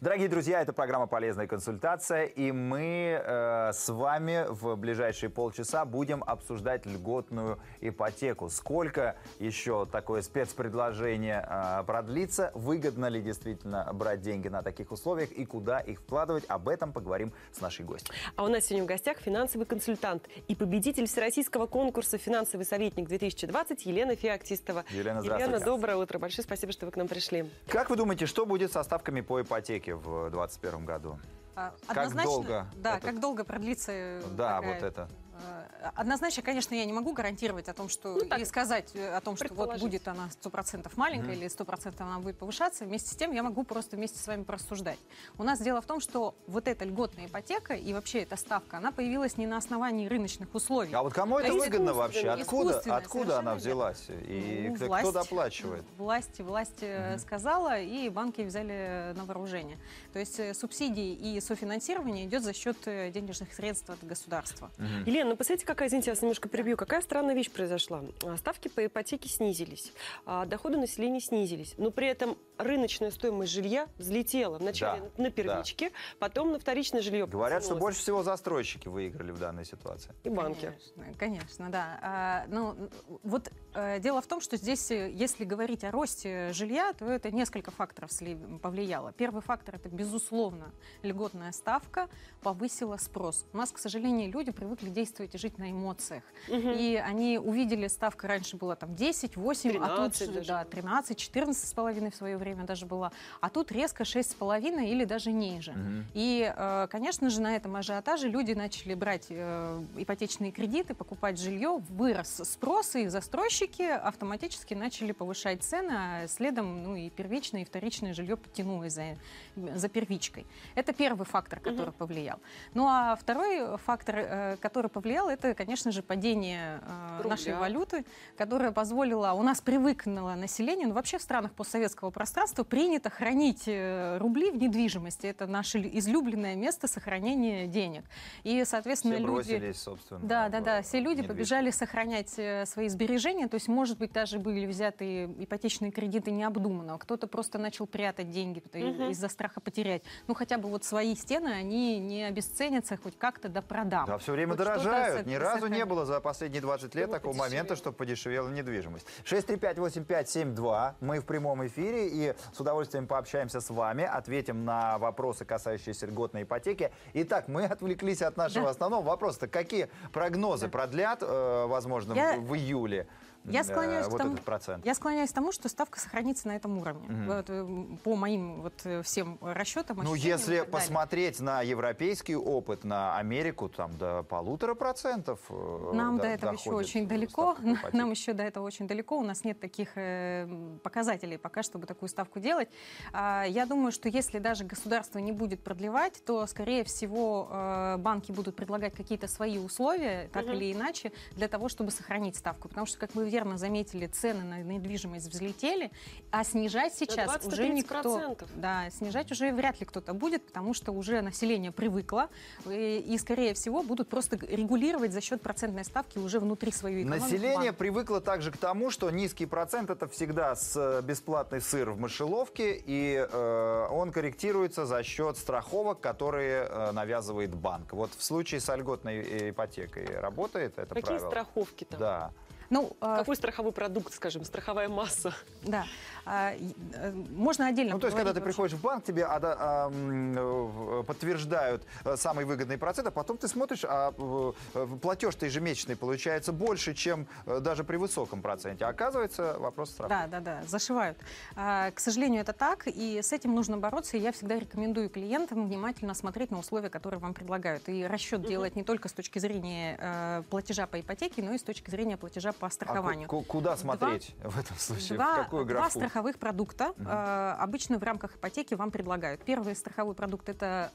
Дорогие друзья, это программа «Полезная консультация», и мы э, с вами в ближайшие полчаса будем обсуждать льготную ипотеку. Сколько еще такое спецпредложение э, продлится, выгодно ли действительно брать деньги на таких условиях и куда их вкладывать, об этом поговорим с нашей гостью. А у нас сегодня в гостях финансовый консультант и победитель всероссийского конкурса «Финансовый советник-2020» Елена Феоктистова. Елена, здравствуйте. Елена, доброе утро. Большое спасибо, что вы к нам пришли. Как вы думаете, что будет со ставками по ипотеке в 2021 году? А, Как Однозначно, долго Да, это- как долго продлится э, Да, такая, вот это. Э, Однозначно, конечно, я не могу гарантировать о том, что Ну, так, и сказать э, о том, что вот будет она 100% маленькая или 100% она будет повышаться. Вместе с тем я могу просто вместе с вами порассуждать. У нас дело в том, что вот эта льготная ипотека и вообще эта ставка, она появилась не на основании рыночных условий. А вот кому это выгодно вообще? Откуда, откуда она взялась? И Ну, кто, власть. кто доплачивает? Власть, власть э, сказала, и банки взяли на вооружение. То есть э, субсидии и софинансирование идет за счет денежных средств от государства. Елена, ну посмотрите, какая, извините, я вас немножко прибью, какая странная вещь произошла. А, Ставки по ипотеке снизились, а доходы населения снизились, но при этом рыночная стоимость жилья взлетела вначале Да, на первичке, потом на вторичное жилье. Говорят, что больше всего застройщики выиграли в данной ситуации. И банки. Конечно, конечно, да. А, ну, вот э, дело в том, что здесь, э, если говорить о росте жилья, то это несколько факторов повлияло. Первый фактор это, безусловно, льготная ставка повысила спрос. У нас, к сожалению, люди привыкли действовать и жить на эмоциях. И они увидели, ставка раньше была там 10, 8, а тут 13 даже. да, 13, 14 с половиной в свое время даже была. А тут резко 6 с половиной или даже ниже. И, э, конечно же, на этом ажиотаже люди начали брать э, ипотечные кредиты, покупать жилье, вырос спрос, и застройщики автоматически начали повышать цены, а следом ну, и первичное, и вторичное жилье подтянулось за, за первичкой. Это первый фактор, который повлиял. Ну а второй фактор, э, который повлиял, это, конечно же, падение э, нашей валюты, которая позволила, у нас привыкнуло население, ну вообще в странах постсоветского пространства принято хранить э, рубли в недвижимости. Это наше лю- излюбленное место сохранения денег. И, соответственно, Все люди... собственно. Да, да, да. Все люди побежали сохранять э, свои сбережения. То есть, может быть, даже были взяты ипотечные кредиты необдуманно. Кто-то просто начал прятать деньги пото- из-за страха потерять. Ну, хотя бы вот свои стены, они не обесценятся, хоть как-то да продам. Да, все время Хоть что-то дорожают. со- Ни разу не было за последние 20 лет такого подешевело. момента, чтобы подешевела недвижимость. 6358572. Мы в прямом эфире и с удовольствием пообщаемся с вами, ответим на вопросы, касающиеся льготной ипотеки. Итак, мы отвлеклись от нашего Да. основного вопроса. Какие прогнозы продлят, э, возможно, Я- в июле? Я склоняюсь, к вот тому, этот процент. я склоняюсь к тому, что ставка сохранится на этом уровне. Вот, э, по моим вот э, всем расчетам. Ну, если так далее. посмотреть на европейский опыт, на Америку, там до полутора процентов. э, Нам до- до этого еще очень далеко. Нам еще до этого очень далеко. У нас нет таких показателей пока, чтобы такую ставку делать. А, Я думаю, что если даже государство не будет продлевать, то, скорее всего, банки будут предлагать какие-то свои условия, так или иначе, для того, чтобы сохранить ставку. Потому что, как вы верно заметили, цены на недвижимость взлетели, а снижать сейчас 20-30%. уже никто... Да, снижать уже вряд ли кто-то будет, потому что уже население привыкло, и, и, скорее всего, будут просто регулировать за счет процентной ставки уже внутри своей экономики. Население банк. привыкло также к тому, что низкий процент это всегда с э, бесплатный сыр в мышеловке, и э, он корректируется за счет страховок, которые э, навязывает банк. Вот в случае с льготной э, ипотекой работает это Какие правило? страховки там? Да. Ну, э, Какой страховой продукт, скажем, страховая масса? да. А, э, можно отдельно Ну, то есть, когда ты приходишь в банк, тебе а, э, подтверждают э, самый выгодный процент, а потом ты смотришь, а платеж-то ежемесячный получается больше, чем даже при высоком проценте. А оказывается, вопрос страховки. Да, да, да, зашивают. А, к сожалению, это так, и с этим нужно бороться. И я всегда рекомендую клиентам внимательно смотреть на условия, которые вам предлагают. И расчет делать не только с точки зрения э, платежа по ипотеке, но и с точки зрения платежа по А страхованию. ку- куда смотреть в этом случае? Два, в какую два графу? страховых продукта э, обычно в рамках ипотеки вам предлагают. Первый страховой продукт это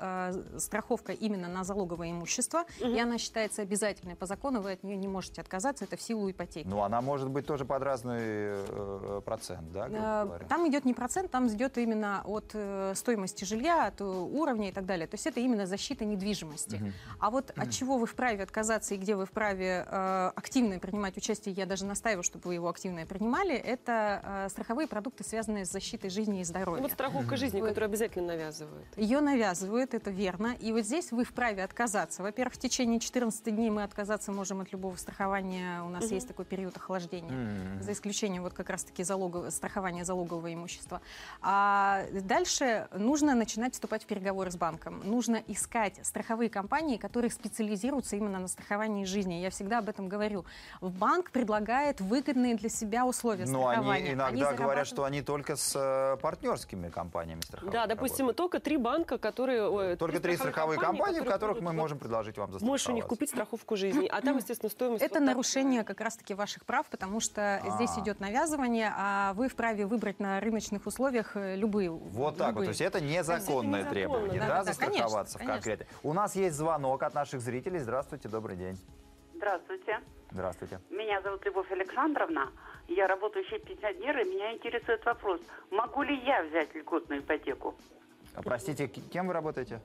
э, страховка именно на залоговое имущество, и она считается обязательной по закону, вы от нее не можете отказаться, это в силу ипотеки. Ну, она может быть тоже под разный э, процент, да, Э? Там идет не процент, там идет именно от э, стоимости жилья, от э, уровня и так далее. То есть это именно защита недвижимости. А вот от чего вы вправе отказаться и где вы вправе э, активно принимать участие, я даже настаиваю, чтобы вы его активно принимали, это э, страховые продукты, связанные с защитой жизни и Ну, здоровья. вот страховка жизни, которую обязательно навязывают. Ее навязывают, это верно. И вот здесь вы вправе отказаться. Во-первых, в течение 14 дней мы отказаться можем от любого страхования. У нас есть такой период охлаждения. М. За исключением вот как раз-таки залогов- страхования залогового имущества. А дальше нужно начинать вступать в переговоры с банком. Нужно искать страховые компании, которые специализируются именно на страховании жизни. Я всегда об этом говорю. В банк предлагает выгодные для себя условия Но страхования. они иногда говорят, зарабатывают- что они только с э, партнерскими компаниями страховых Да, допустим, работают. только три банка, которые... Только три страховые компании, в которые которых мы вот- можем предложить вам застраховаться. Можешь у них купить страховку жизни, а там, естественно, стоимость... Это вот так. нарушение как раз-таки ваших прав, потому что здесь А. идет навязывание, а вы вправе выбрать на рыночных условиях э, любые. Вот так вот. любые. То есть это незаконное незаконно, требование, да, да, да, застраховаться конечно, в конечно. конкрете. У нас есть звонок от наших зрителей. Здравствуйте, добрый день. Здравствуйте. Здравствуйте. Меня зовут Любовь Александровна. Я работающий пенсионер, и меня интересует вопрос, могу ли я взять льготную ипотеку? А, Простите, кем вы работаете?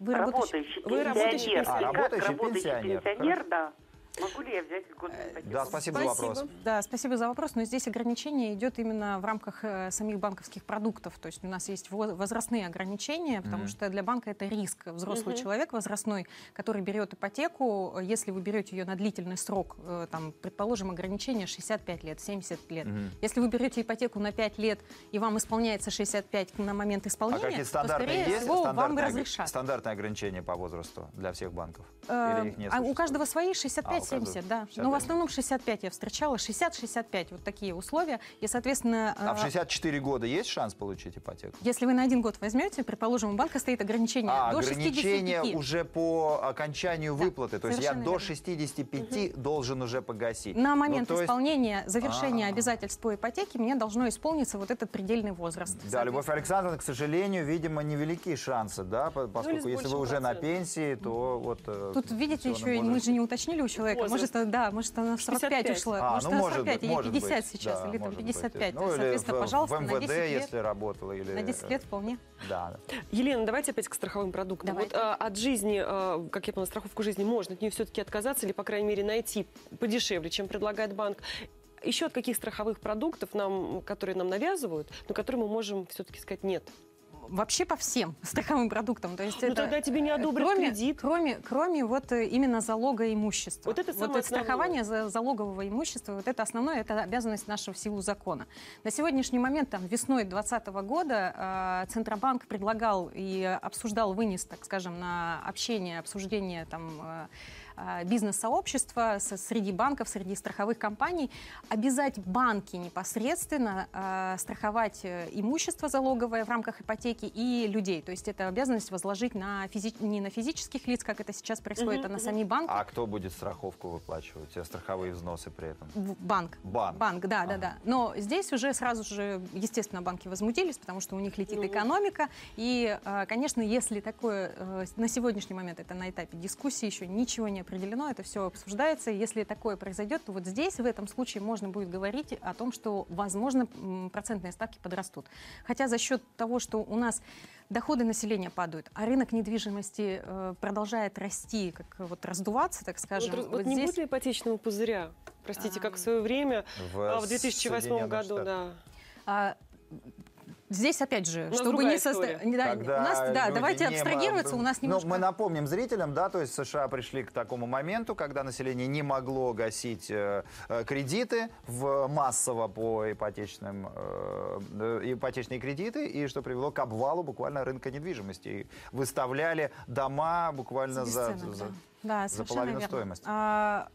Вы работающий- Работающий Вы работающий пенсионер. пенсионер. А, как работающий работающий пенсионер. пенсионер, да. Могу ли я взять льготную ипотеку? Да, спасибо, за вопрос. Да, спасибо за вопрос, но здесь ограничение идет именно в рамках э, самих банковских продуктов. То есть у нас есть во- возрастные ограничения, потому что для банка это риск. Взрослый человек возрастной, который берет ипотеку, э, если вы берете ее на длительный срок, э, там, предположим, ограничение 65 лет, 70 лет. Если вы берете ипотеку на 5 лет, и вам исполняется 65 на момент А исполнения, то, скорее есть? всего, вам разрешат. стандартные ограничения по возрасту для всех банков? Э, Или их не а у каждого свои А, у 65-70, каждого да. 65. Но в основном 65 я встречала, 60-65, вот такие условия. И, соответственно, А в э, 64 года есть шанс получить ипотеку? если вы на один год возьмете, предположим, у банка стоит ограничение А, до ограничение 65. уже по окончанию выплаты. То есть я совершенно до верно. 65 должен уже погасить. На Ну, момент есть- исполнения, завершения А. обязательств по ипотеке мне должно исполниться вот этот предельный возраст. Да, Любовь Александровна, к сожалению, видимо, невелики шансы, да, по- поскольку с если вы уже на процентом. пенсии, то вот... э, Тут, видите, еще мы же не уточнили у человека. Возраст. Может, да, может, она в 45 65. ушла. А, может, ну, она может 45, быть, ей может 50 быть, сейчас, да, или там может быть. 55. Ну, соответственно, в, пожалуйста, в на МВД, 10 лет. если работала, или... На 10 лет вполне. Да, да. Елена, давайте опять к страховым продуктам. Давайте. Вот а, от жизни, а, как я поняла, страховку жизни можно от нее все-таки отказаться или, по крайней мере, найти подешевле, чем предлагает банк. Еще от каких страховых продуктов, нам, которые нам навязывают, но которые мы можем все-таки сказать нет? Вообще по всем страховым продуктам. То есть Ну, это, тогда тебе не одобрят кроме, кредит. Кроме, кроме вот э, именно залога имущества. Вот это самое страхование за залогового имущества, вот это основное, это обязанность нашего в силу закона. На сегодняшний момент, там, весной 2020 года, э, Центробанк предлагал и обсуждал, вынес, так скажем, на общение, обсуждение там, э, бизнес-сообщества со- среди банков, среди страховых компаний, обязать банки непосредственно э, страховать э, имущество залоговое в рамках ипотеки и людей. То есть это обязанность возложить на физи- не на физических лиц, как это сейчас происходит, а на сами банки. А кто будет страховку выплачивать, э, страховые взносы при этом? Банк. Банк. Банк, да, да, Ага. да. Но здесь уже сразу же, естественно, банки возмутились, потому что у них летит экономика. И, э, конечно, если такое э, на сегодняшний момент это на этапе дискуссии еще ничего не определено, это все обсуждается. Если такое произойдет, то вот здесь в этом случае можно будет говорить о том, что, возможно, процентные ставки подрастут. Хотя за счет того, что у нас доходы населения падают, а рынок недвижимости э, продолжает расти, как вот раздуваться, так скажем. вот, вот вот не здесь- будет ли ипотечного пузыря? Простите, как А. в свое время, В а, в 2008 Соединенных году, да. А, Здесь, опять же, нас чтобы не не- да, Когда у нас, да, давайте не абстрагироваться, у нас Ну, немножко... мы напомним зрителям, да, то есть США пришли к такому моменту, когда население не могло гасить э, э, кредиты в, массово по ипотечным, э, э, ипотечные кредиты, и что привело к обвалу буквально рынка недвижимости. И выставляли дома буквально за, за- да. Да, за половину верно. стоимости. А,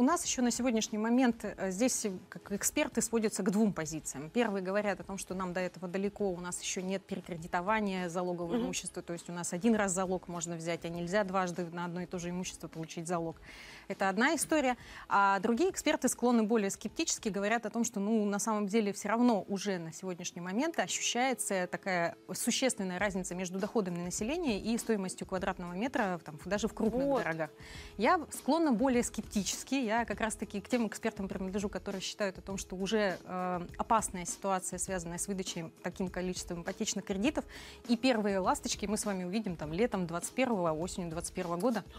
у нас еще на сегодняшний момент э, здесь э, как эксперты сводятся к двум позициям. Первые говорят о том, что нам до этого далеко, у нас еще нет перекредитования залогового Мгм. имущества, то есть у нас один раз залог можно взять, а нельзя дважды на одно и то же имущество получить залог. Это одна история. А другие эксперты склонны более скептически, говорят о том, что ну, на самом деле все равно уже на сегодняшний момент ощущается такая существенная разница между доходами населения и стоимостью квадратного метра там, даже в крупных Вот. дорогах. Я склонна более скептически. Я как раз-таки к тем экспертам принадлежу, которые считают о том, что уже э, опасная ситуация, связанная с выдачей таким количеством ипотечных кредитов. И первые ласточки мы с вами увидим там летом 21 осенью 21 года.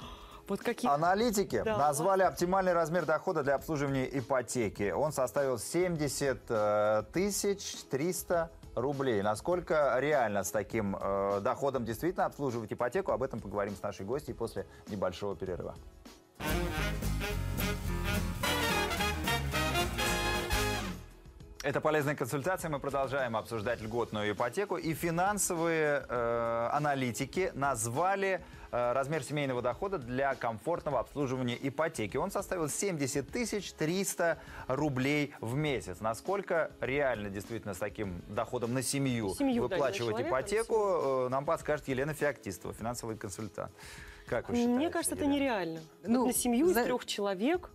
Вот какие... Аналитики Да. назвали оптимальный размер дохода для обслуживания ипотеки. Он составил 70 э, тысяч 300 рублей. Насколько реально с таким э, доходом действительно обслуживать ипотеку? Об этом поговорим с нашей гостьей после небольшого перерыва. Это полезная консультация. Мы продолжаем обсуждать льготную ипотеку. И финансовые э, аналитики назвали э, размер семейного дохода для комфортного обслуживания ипотеки. Он составил 70 тысяч 300 рублей в месяц. Насколько реально действительно с таким доходом на семью, Семью, да, выплачивать на ипотеку, э, нам подскажет Елена Феоктистова, финансовый консультант. Как вы считаете? Мне кажется, это Елена? нереально. Ну, Вот на семью из за- трех человек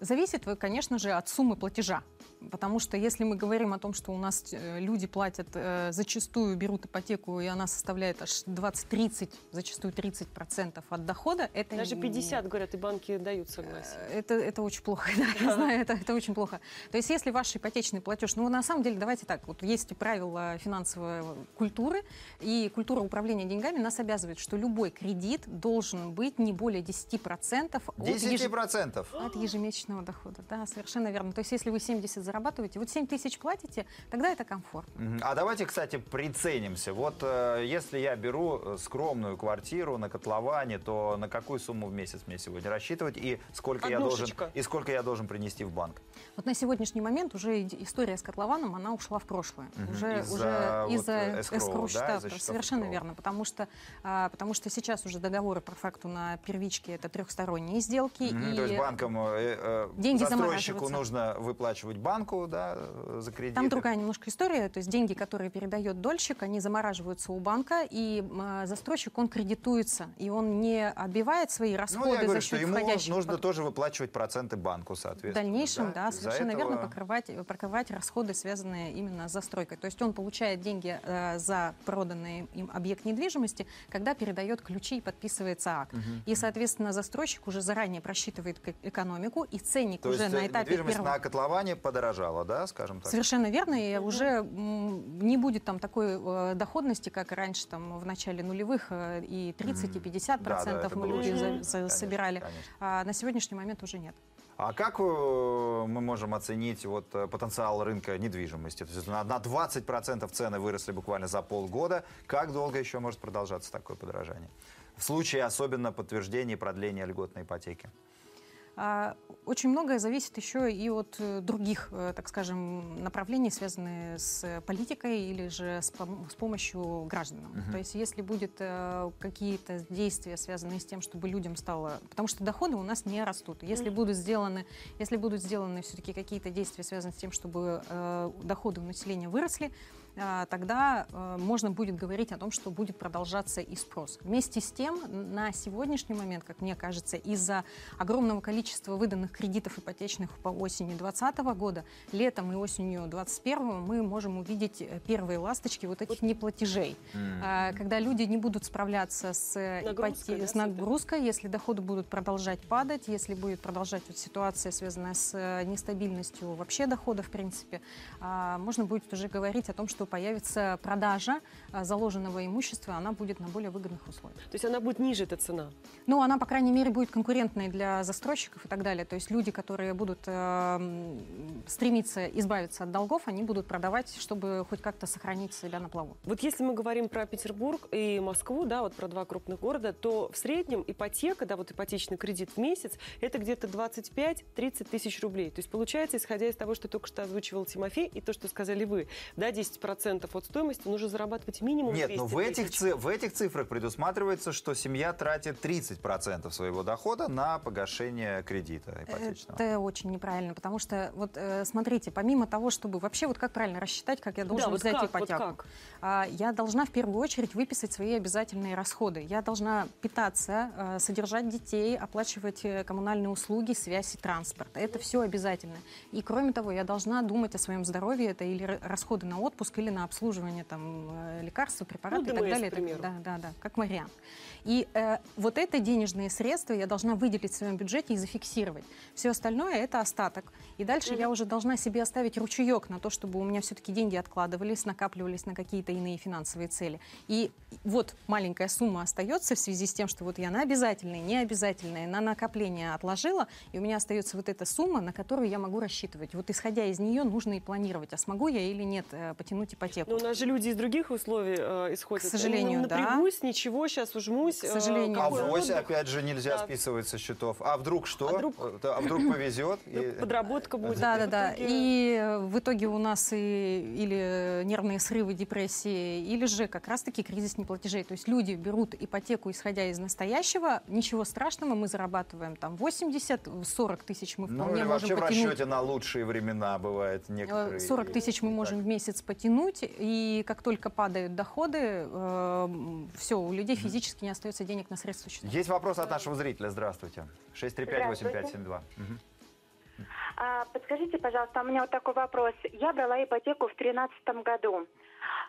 Зависит, конечно же, от суммы платежа. Потому что если мы говорим о том, что у нас э, люди платят, э, зачастую берут ипотеку, и она составляет аж 20-30, зачастую 30% от дохода, это даже не- 50, говорят, и банки дают согласие. Э, Это, это очень плохо, да, я знаю, это, это очень плохо. То есть если ваш ипотечный платеж, ну на самом деле давайте так, вот есть правила финансовой культуры, и культура управления деньгами нас обязывает, что любой кредит должен быть не более 10% от, еж- 10%. от ежемесячного дохода. Да, совершенно верно. То есть если вы 70 зарабатываете, вот 7 тысяч платите, тогда это комфортно. А давайте, кстати, приценимся. Вот э, если я беру э, скромную квартиру на котловане, то на какую сумму в месяц мне сегодня рассчитывать и сколько я должен и сколько я должен принести в банк? Вот на сегодняшний момент уже история с котлованом, она ушла в прошлое. Мгм. Уже, Из-за уже вот, из-за escrow да, счетов Совершенно escrow. верно. Потому что, а, потому что сейчас уже договоры по факту на первичке это трехсторонние сделки. Мгм. и То есть банкам, э, э, деньги застройщику нужно выплачивать банку да, э, за кредиты. Там другая немножко история, то есть деньги, которые передает дольщик, они замораживаются у банка, и м, застройщик, он кредитуется, и он не отбивает свои Ну, расходы я говорю, за что счет ему входящих нужно пок- тоже выплачивать проценты банку, В соответственно. дальнейшем, да, Из-за совершенно верно, этого- покрывать, покрывать расходы, связанные именно с застройкой. То есть он получает деньги э, за проданный им объект недвижимости, когда передает ключи и подписывается акт. И, соответственно, застройщик уже заранее просчитывает экономику, и ценник То уже есть на э, этапе недвижимость первого... на котловане подорожала, да, скажем так? Совершенно верно, и уже не будет там такой э, доходности, как раньше там в начале нулевых э, и 30 и 50 Да, да, процентов мы люди очень- за- Конечно, за- собирали. конечно. А на сегодняшний момент уже нет. А как э, мы можем оценить вот, потенциал рынка недвижимости? То есть на, на 20% цены выросли буквально за полгода. Как долго еще может продолжаться такое подорожание? В случае особенно подтверждения и продления льготной ипотеки. А, Очень многое зависит еще и от э, других, э, так скажем, направлений, связанных с политикой или же с, пом- с помощью гражданам. То есть если будет э, какие-то действия, связанные с тем, чтобы людям стало... Потому что доходы у нас не растут. Если будут сделаны, если будут сделаны все-таки какие-то действия, связанные с тем, чтобы доходы у населения выросли, тогда э, можно будет говорить о том, что будет продолжаться и спрос. Вместе с тем, на сегодняшний момент, как мне кажется, из-за огромного количества выданных кредитов ипотечных по осени 2020 года, летом и осенью 2021 мы можем увидеть э, первые ласточки вот этих неплатежей. А, Когда люди не будут справляться с, э, Нагрузкой, ипоте- да, с нагрузкой, если доходы будут продолжать падать, если будет продолжать вот ситуация, связанная с нестабильностью вообще дохода, в принципе, а, можно будет уже говорить о том, что появится продажа а, заложенного имущества, она будет на более выгодных условиях. То есть она будет ниже, эта цена. Ну, она, по крайней мере, будет конкурентной для застройщиков и так далее. То есть люди, которые будут э, стремиться избавиться от долгов, они будут продавать, чтобы хоть как-то сохранить себя на плаву. Вот если мы говорим про Петербург и Москву, да, вот про два крупных города, то в среднем ипотека, да, вот ипотечный кредит в месяц, это где-то 25-30 тысяч рублей. То есть получается, исходя из того, что только что озвучивал Тимофей, и то, что сказали вы, да, 10% 10% от стоимости, нужно зарабатывать минимум Нет, 200 но в этих, тысяч. ци- в этих цифрах предусматривается, что семья тратит 30% своего дохода на погашение кредита ипотечного. Это очень неправильно, потому что, вот э, смотрите, помимо того, чтобы вообще, вот как правильно рассчитать, как я должен Да, вот взять как, вот ипотеку, как? а, я должна в первую очередь выписать свои обязательные расходы. Я должна питаться, э, содержать детей, оплачивать э, коммунальные услуги, связь и транспорт. Это все обязательно. И кроме того, я должна думать о своем здоровье, это или расходы на отпуск, или на обслуживание там, э, лекарств, препаратов Ну, и так ДМС, далее. к. Да, да, да, как вариант. И э, вот это денежные средства я должна выделить в своем бюджете и зафиксировать. Все остальное это остаток. И дальше я уже должна себе оставить ручеек на то, чтобы у меня все-таки деньги откладывались, накапливались на какие-то иные финансовые цели. И вот маленькая сумма остается в связи с тем, что вот я на обязательные, необязательные, на накопление отложила, и у меня остается вот эта сумма, на которую я могу рассчитывать. Вот исходя из нее нужно и планировать, а смогу я или нет э, потянуть ипотеку. Но у нас же люди из других условий э, исходят. К сожалению, Они, да. Напрягусь, ничего, сейчас ужмусь. К сожалению, э, А вось, опять же, нельзя Да. списывать со счетов. А вдруг что? А вдруг- Э, А вдруг повезет? и- Подработка будет. Да, И да, в да. итоге- И э, в итоге у нас и, или нервные срывы, депрессии, или же как раз-таки кризис неплатежей. То есть люди берут ипотеку, исходя из настоящего. Ничего страшного, мы зарабатываем там 80-40 тысяч мы Ну, вполне или можем вообще в потянуть. расчете на лучшие времена бывает Э, некоторые. 40 и- тысяч мы можем так. в месяц потянуть, и как только падают доходы, все, у людей физически не остается денег на средства счета. Есть вопрос от нашего зрителя. Здравствуйте. 635-8572. Мгм. А, подскажите, пожалуйста, у меня вот такой вопрос. Я брала ипотеку в 2013 году.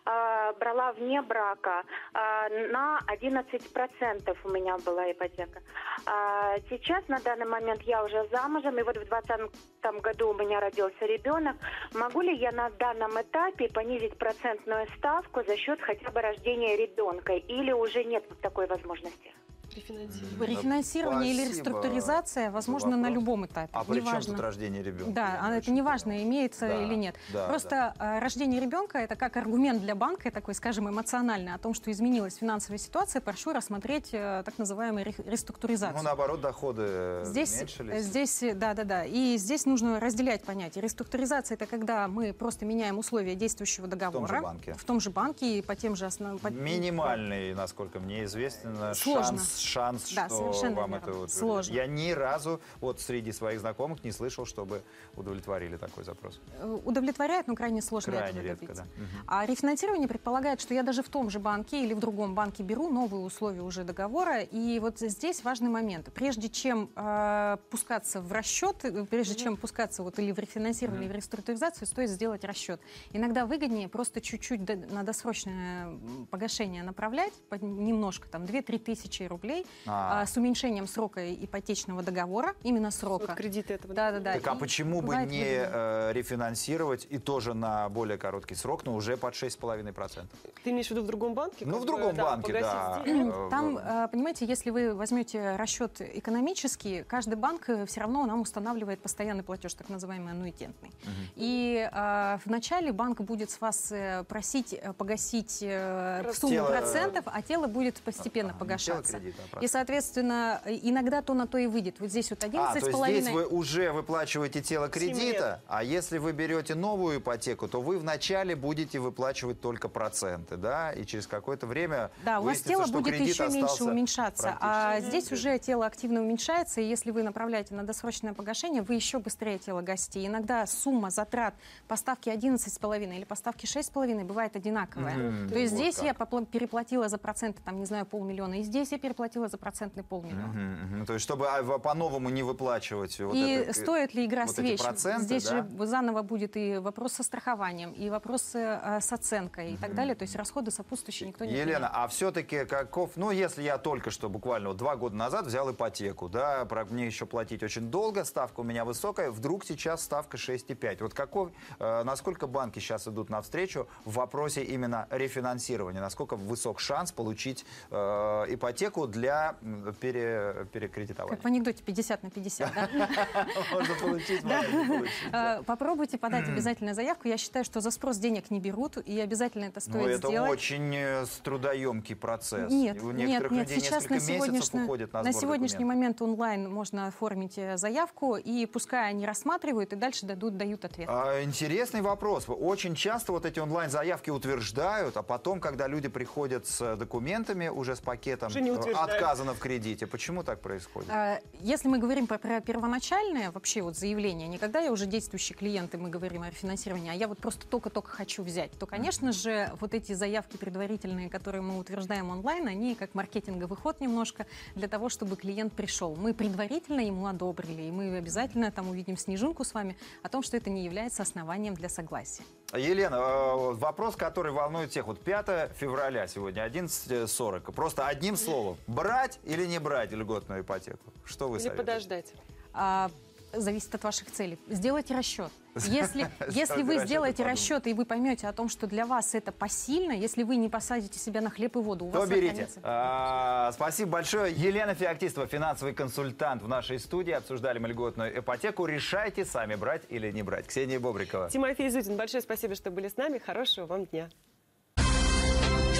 А, брала вне брака. А, на 11% у меня была ипотека. А, сейчас, на данный момент, я уже замужем, и вот в 2020 году у меня родился ребенок. Могу ли я на данном этапе понизить процентную ставку за счет хотя бы рождения ребенка? Или уже нет такой возможности? Рефинансирование. Рефинансирование или Спасибо реструктуризация за возможно на любом этапе. А при чем Неважно. тут рождение ребенка? Да, Я а это очень не важно, понял. имеется Да, или нет. да, Просто э, рождение ребенка это как аргумент для банка, такой, скажем, эмоциональный, о том, что изменилась финансовая ситуация, прошу рассмотреть э, так называемую ре- реструктуризацию. Ну, наоборот, доходы э, Здесь, уменьшились. здесь, да, да, да. И здесь нужно разделять понятия. Реструктуризация это когда мы просто меняем условия действующего договора банке. в том же банке и по тем же основным. Минимальный, насколько мне известно, Сложно. шанс, шанс Да, что вам верно. это вот... Сложно. Я ни разу вот среди своих знакомых не слышал, чтобы удовлетворили такой запрос. Э, Удовлетворяет, но крайне сложно Крайне этого редко, да. А рефинансирование предполагает, что я даже в том же банке или в другом банке беру новые условия уже договора. И вот здесь важный момент. Прежде чем э, пускаться в расчет, э, прежде чем пускаться вот или в рефинансирование, или в реструктуризацию, стоит сделать расчет. Иногда выгоднее просто чуть-чуть на досрочное погашение направлять, немножко, там 2-3 тысячи рублей, А. а, с уменьшением срока ипотечного договора, именно Вот срока. кредиты этого. Да, да, да. Так а почему бы не э, рефинансировать и тоже на более короткий срок, но уже под 6,5%? Ты имеешь в виду в другом банке? Ну, в другом банке, погасить да. Э, Там, э, понимаете, если вы возьмете расчет экономический, каждый банк все равно нам устанавливает постоянный платеж, так называемый аннуитентный. И э, вначале банк будет с вас э, просить э, погасить э, сумму Тело- процентов, а тело будет постепенно А, погашаться. тело кредита, и, соответственно, э, иногда то на то и выйдет. Вот здесь вот А, то есть 11,5... здесь вы уже выплачиваете тело кредита, а если вы берете новую ипотеку, то вы вначале будете выплачивать только проценты, да, и через какое-то время Да, у вас тело будет еще меньше уменьшаться, а здесь уже тело активно уменьшается, и если вы направляете на досрочное погашение, вы еще быстрее тело гасите. Иногда сумма затрат поставки 11,5 или поставки 6,5 бывает одинаковая. Мгм. То есть Вот здесь как. я переплатила за проценты, там, не знаю, полмиллиона, и здесь я переплатила за процентный полмиллиона. Мгм, мгм. То есть, чтобы а, по-новому не выплачивать вот и это, э, стоит ли игра вот с вещью? Здесь да? же заново будет и вопрос со страхованием, и вопросы э, с оценкой и так далее. То есть расходы сопутствующие никто не Елена, отменяет. а все-таки каков, ну, если я только что, буквально вот два года назад взял ипотеку, да, про- мне еще платить очень долго, ставка у меня высокая, вдруг сейчас ставка 6,5. Вот какой, э, насколько банки сейчас идут навстречу в вопросе именно рефинансирования? Насколько высок шанс получить э, ипотеку для для пере- перекредитования. Как в анекдоте 50 на 50, да? Можно получить, можно получить. Э, Попробуйте подать обязательно заявку. Я считаю, что за спрос денег не берут, и обязательно это Ну, стоит это сделать. очень э, трудоемкий процесс. Нет, У нет, некоторых нет, людей сейчас несколько на месяцев сегодняшний, уходит на, сегодняшний момент онлайн можно оформить э, заявку, и пускай они рассматривают, и дальше дадут, дают ответ. А, Интересный вопрос. Очень часто вот эти онлайн-заявки утверждают, а потом, когда люди приходят с документами, уже с пакетом, Уже не утверждают. Отказано в кредите. Почему так происходит? А, Если мы говорим про, про первоначальное вообще вот заявление, не когда я уже действующий клиент, и мы говорим о рефинансировании, а я вот просто только-только хочу взять, то, конечно же, вот эти заявки предварительные, которые мы утверждаем онлайн, они как маркетинговый ход немножко для того, чтобы клиент пришел. Мы предварительно ему одобрили, и мы обязательно там увидим снежинку с вами о том, что это не является основанием для согласия. Елена, э, вопрос, который волнует всех. Вот 5 февраля сегодня, 11.40. Просто одним словом. Брать или не брать льготную ипотеку? Что вы Или советуете? подождать. А, зависит от ваших целей. Сделайте расчет. Если, если вы сделаете расчет, и вы поймете о том, что для вас это посильно, если вы не посадите себя на хлеб и воду, у То вас берите. А, спасибо большое. Елена Феоктистова, финансовый консультант в нашей студии. Обсуждали мы льготную ипотеку. Решайте сами, брать или не брать. Ксения Бобрикова. Тимофей Зутин, большое спасибо, что были с нами. Хорошего вам дня.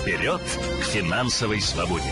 Вперед к финансовой свободе!